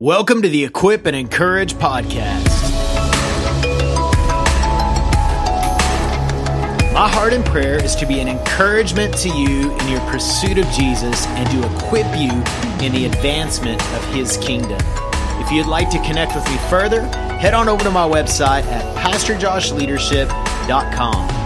Welcome to the Equip and Encourage podcast. My heart and prayer is to be an encouragement to you in your pursuit of Jesus and to equip you in the advancement of His kingdom. If you'd like to connect with me further, head on over to my website at PastorJoshLeadership.com.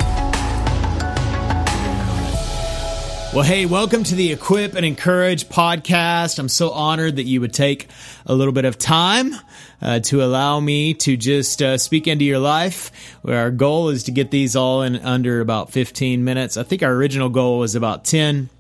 Well, hey, welcome to the Equip and Encourage podcast. I'm so honored that you would take a little bit of time uh, to allow me to just uh, speak into your life. Our goal is to get these all in under about 15 minutes. I think our original goal was about 10.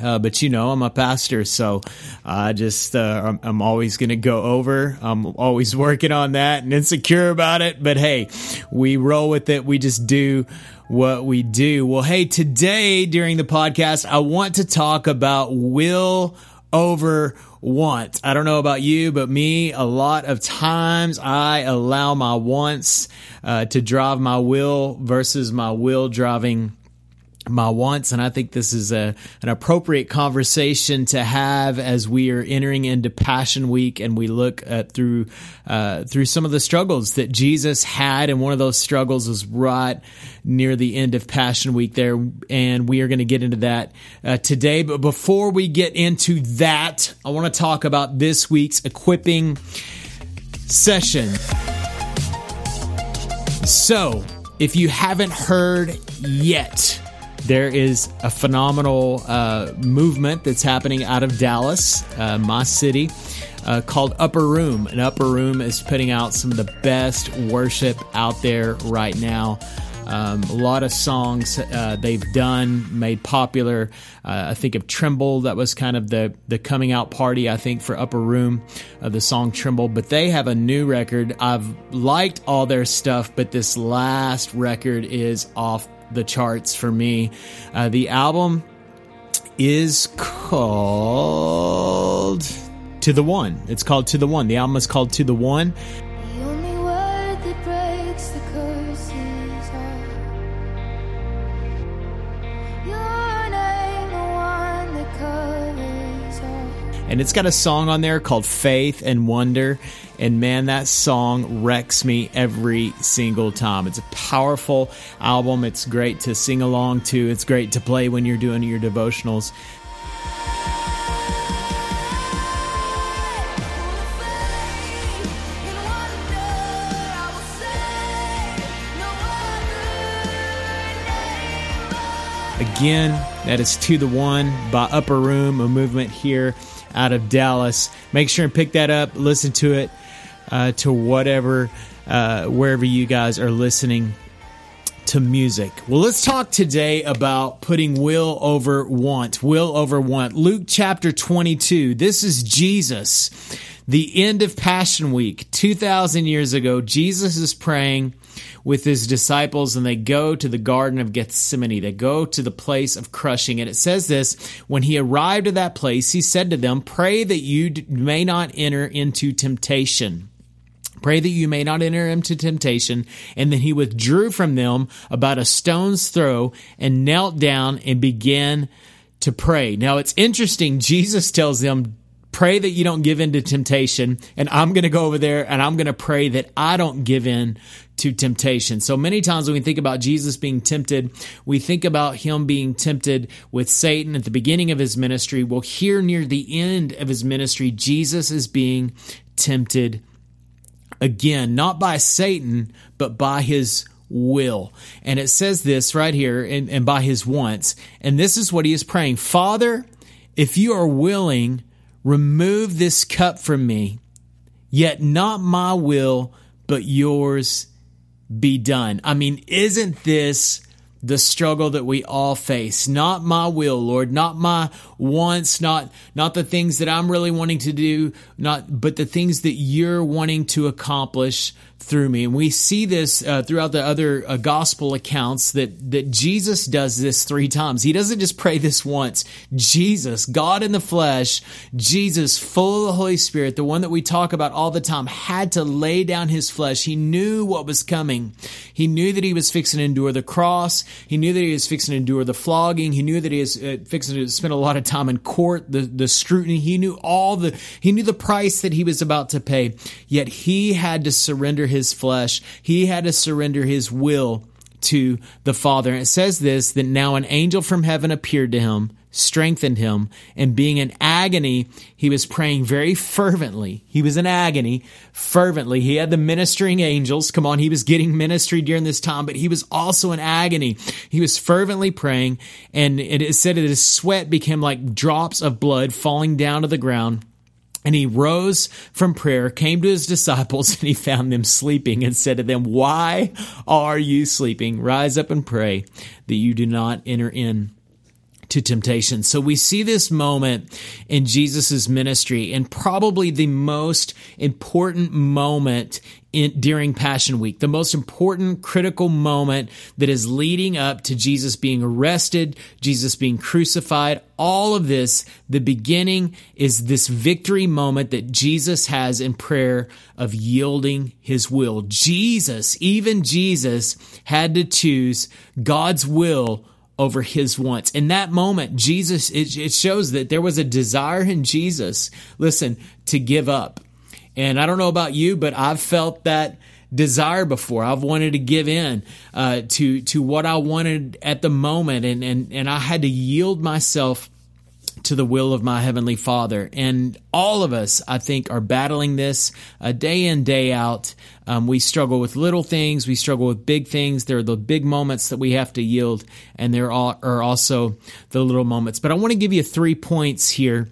Uh, but you know, I'm a pastor, so I just uh, I'm, I'm, always going to go over. I'm always working on that and insecure about it. But hey, we roll with it. We just do what we do. Well, hey, today during the podcast, I want to talk about will over want. I don't know about you, but me, a lot of times I allow my wants uh, to drive my will versus my will driving my wants and i think this is a, an appropriate conversation to have as we are entering into passion week and we look at through uh, through some of the struggles that jesus had and one of those struggles was right near the end of passion week there and we are going to get into that uh, today. But before we get into that i want to talk about this week's equipping session. So if you haven't heard yet there is a phenomenal uh, movement that's happening out of Dallas, uh, my city, uh, called Upper Room. And Upper Room is putting out some of the best worship out there right now. Um, a lot of songs uh, they've done, made popular. Uh, I think of Tremble, that was kind of the, the coming out party, I think, for Upper Room, uh, the song Tremble. But they have a new record. I've liked all their stuff, but this last record is off the charts for me. Uh, the album is called To the One. It's called To the One. The album is called To the One. and it's got a song on there called Faith and Wonder. And man, that song wrecks me every single time. It's a powerful album. It's great to sing along to, it's great to play when you're doing your devotionals. Again, that is To the One by Upper Room, a movement here out of Dallas. Make sure and pick that up, listen to it uh, to whatever, uh, wherever you guys are listening to music. Well, let's talk today about putting will over want. Will over want. Luke chapter 22. This is Jesus. The end of Passion Week, 2,000 years ago, Jesus is praying with his disciples and they go to the Garden of Gethsemane. They go to the place of crushing. And it says this When he arrived at that place, he said to them, Pray that you may not enter into temptation. Pray that you may not enter into temptation. And then he withdrew from them about a stone's throw and knelt down and began to pray. Now it's interesting. Jesus tells them, pray that you don't give in to temptation. And I'm going to go over there and I'm going to pray that I don't give in to temptation. So many times when we think about Jesus being tempted, we think about him being tempted with Satan at the beginning of his ministry. Well, here near the end of his ministry, Jesus is being tempted again, not by Satan, but by his will. And it says this right here, and, and by his wants. And this is what he is praying Father, if you are willing, remove this cup from me, yet not my will, but yours be done. I mean, isn't this the struggle that we all face. Not my will, Lord, not my wants, not not the things that I'm really wanting to do, not but the things that you're wanting to accomplish through me. And we see this uh, throughout the other uh, gospel accounts that that Jesus does this three times. He doesn't just pray this once. Jesus, God in the flesh, Jesus, full of the Holy Spirit, the one that we talk about all the time, had to lay down his flesh. He knew what was coming. He knew that he was fixing to endure the cross. He knew that he was fixing to endure the flogging. He knew that he was uh, fixing to spend a lot of time in court, the, the scrutiny. He knew all the, he knew the price that he was about to pay. Yet he had to surrender his flesh. He had to surrender his will to the Father. And it says this that now an angel from heaven appeared to him, strengthened him, and being in agony, he was praying very fervently. He was in agony fervently. He had the ministering angels. Come on, he was getting ministry during this time, but he was also in agony. He was fervently praying, and it said that his sweat became like drops of blood falling down to the ground. And he rose from prayer, came to his disciples, and he found them sleeping and said to them, Why are you sleeping? Rise up and pray that you do not enter in to temptation. So we see this moment in Jesus' ministry and probably the most important moment in, during Passion Week, the most important critical moment that is leading up to Jesus being arrested, Jesus being crucified, all of this, the beginning is this victory moment that Jesus has in prayer of yielding his will. Jesus, even Jesus had to choose God's will over his wants. In that moment, Jesus, it, it, shows that there was a desire in Jesus, listen, to give up. And I don't know about you, but I've felt that desire before. I've wanted to give in uh, to to what I wanted at the moment, and and and I had to yield myself to the will of my heavenly Father. And all of us, I think, are battling this uh, day in, day out. Um, we struggle with little things, we struggle with big things. There are the big moments that we have to yield, and there are also the little moments. But I want to give you three points here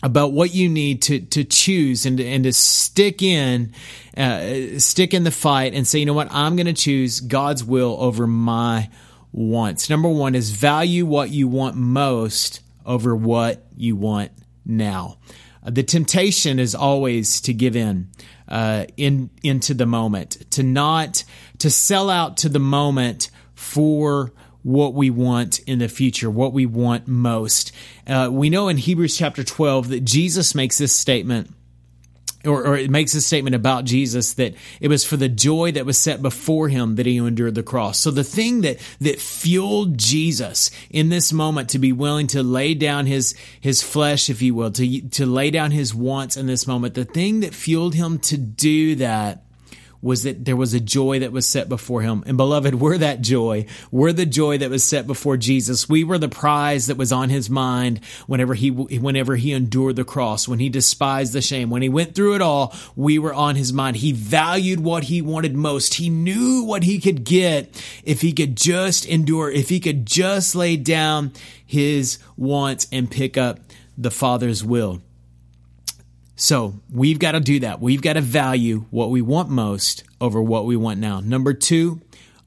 about what you need to to choose and and to stick in uh, stick in the fight and say you know what I'm going to choose God's will over my wants. Number 1 is value what you want most over what you want now. Uh, the temptation is always to give in, uh, in into the moment, to not to sell out to the moment for what we want in the future, what we want most. Uh, we know in Hebrews chapter 12 that Jesus makes this statement or, or, it makes a statement about Jesus that it was for the joy that was set before him that he endured the cross. So the thing that that fueled Jesus in this moment to be willing to lay down his his flesh, if you will, to to lay down his wants in this moment, the thing that fueled him to do that was that there was a joy that was set before him. And beloved, we're that joy. We're the joy that was set before Jesus. We were the prize that was on his mind whenever he, whenever he endured the cross, when he despised the shame, when he went through it all, we were on his mind. He valued what he wanted most. He knew what he could get if he could just endure, if he could just lay down his wants and pick up the Father's will. So we've got to do that. We've got to value what we want most over what we want now. Number two,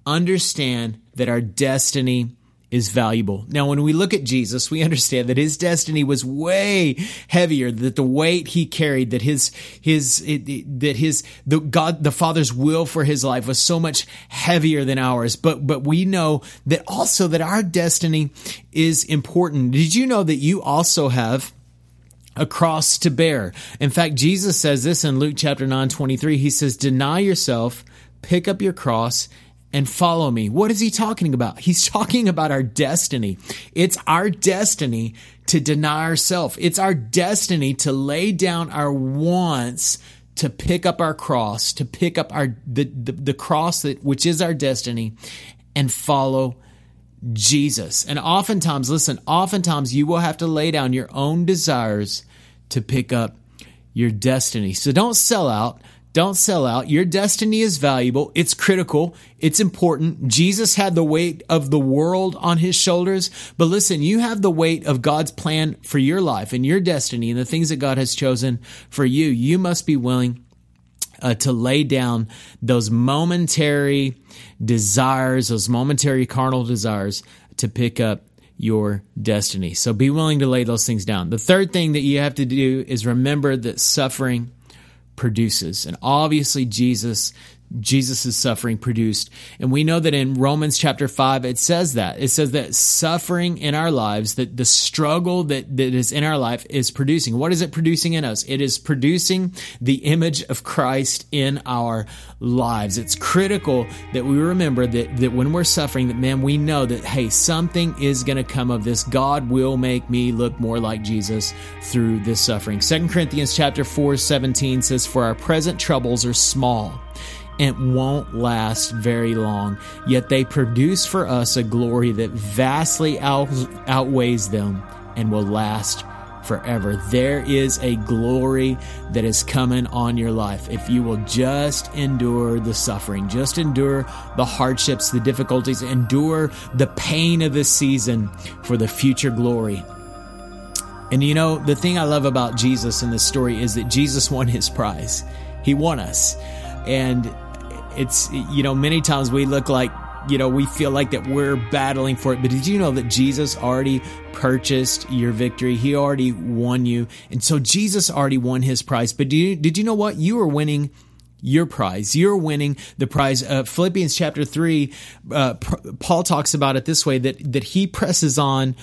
understand that our destiny is valuable. Now, when we look at Jesus, we understand that his destiny was way heavier, that the weight he carried, that his, his, it, that his, the God, the Father's will for his life was so much heavier than ours. But, but we know that also that our destiny is important. Did you know that you also have a cross to bear. In fact, Jesus says this in Luke chapter 9, 23. He says, Deny yourself, pick up your cross, and follow me. What is he talking about? He's talking about our destiny. It's our destiny to deny ourselves. It's our destiny to lay down our wants to pick up our cross, to pick up our the, the, the cross that which is our destiny and follow Jesus. And oftentimes, listen, oftentimes you will have to lay down your own desires to pick up your destiny. So don't sell out. Don't sell out. Your destiny is valuable. It's critical. It's important. Jesus had the weight of the world on his shoulders. But listen, you have the weight of God's plan for your life and your destiny and the things that God has chosen for you. You must be willing uh, to lay down those momentary desires, those momentary carnal desires to pick up your destiny. So be willing to lay those things down. The third thing that you have to do is remember that suffering produces. And obviously, Jesus Jesus' suffering produced. And we know that in Romans chapter 5, it says that. It says that suffering in our lives, that the struggle that, that is in our life is producing. What is it producing in us? It is producing the image of Christ in our lives. It's critical that we remember that, that when we're suffering, that man, we know that, hey, something is going to come of this. God will make me look more like Jesus through this suffering. Second Corinthians chapter 4, 17 says, For our present troubles are small and won't last very long. Yet they produce for us a glory that vastly out- outweighs them and will last forever. There is a glory that is coming on your life if you will just endure the suffering, just endure the hardships, the difficulties, endure the pain of this season for the future glory. And you know, the thing I love about Jesus in this story is that Jesus won his prize. He won us. And it's, you know, many times we look like, you know, we feel like that we're battling for it. But did you know that Jesus already purchased your victory? He already won you. And so Jesus already won his prize. But did you, did you know what? You are winning your prize. You're winning the prize. Uh, Philippians chapter 3, uh, Paul talks about it this way that, that he presses on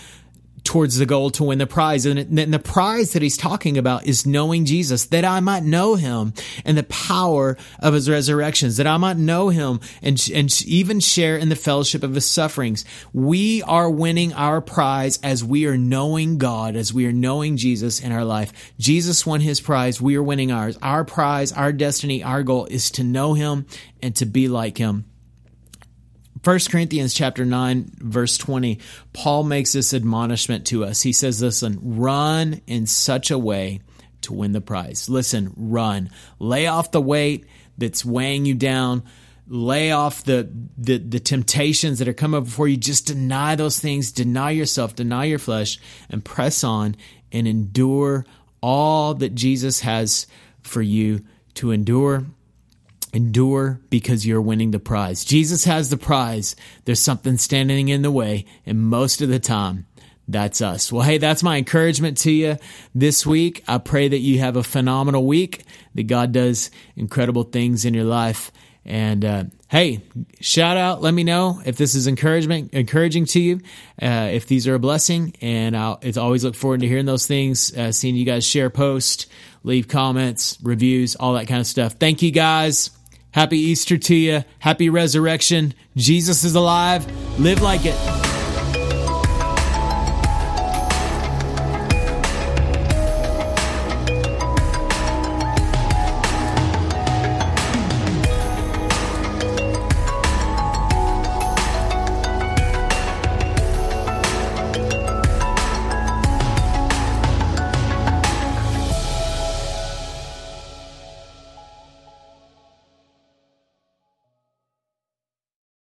towards the goal to win the prize. And, the prize that he's talking about is knowing Jesus, that I might know him and the power of his resurrections, that I might know him and, and even share in the fellowship of his sufferings. We are winning our prize as we are knowing God, as we are knowing Jesus in our life. Jesus won his prize. We are winning ours. Our prize, our destiny, our goal is to know him and to be like him. 1 Corinthians chapter 9 verse 20, Paul makes this admonishment to us. He says, listen, run in such a way to win the prize. Listen, run. Lay off the weight that's weighing you down. Lay off the, the, the temptations that are coming up before you. Just deny those things. Deny yourself. Deny your flesh and press on and endure all that Jesus has for you to endure Endure because you're winning the prize. Jesus has the prize. There's something standing in the way, and most of the time, that's us. Well, hey, that's my encouragement to you this week. I pray that you have a phenomenal week, that God does incredible things in your life. And uh, hey, shout out. Let me know if this is encouragement, encouraging to you. Uh, if these are a blessing, and I'll it's always look forward to hearing those things. Uh, seeing you guys share posts, leave comments, reviews, all that kind of stuff. Thank you guys. Happy Easter to you. Happy resurrection. Jesus is alive. Live like it.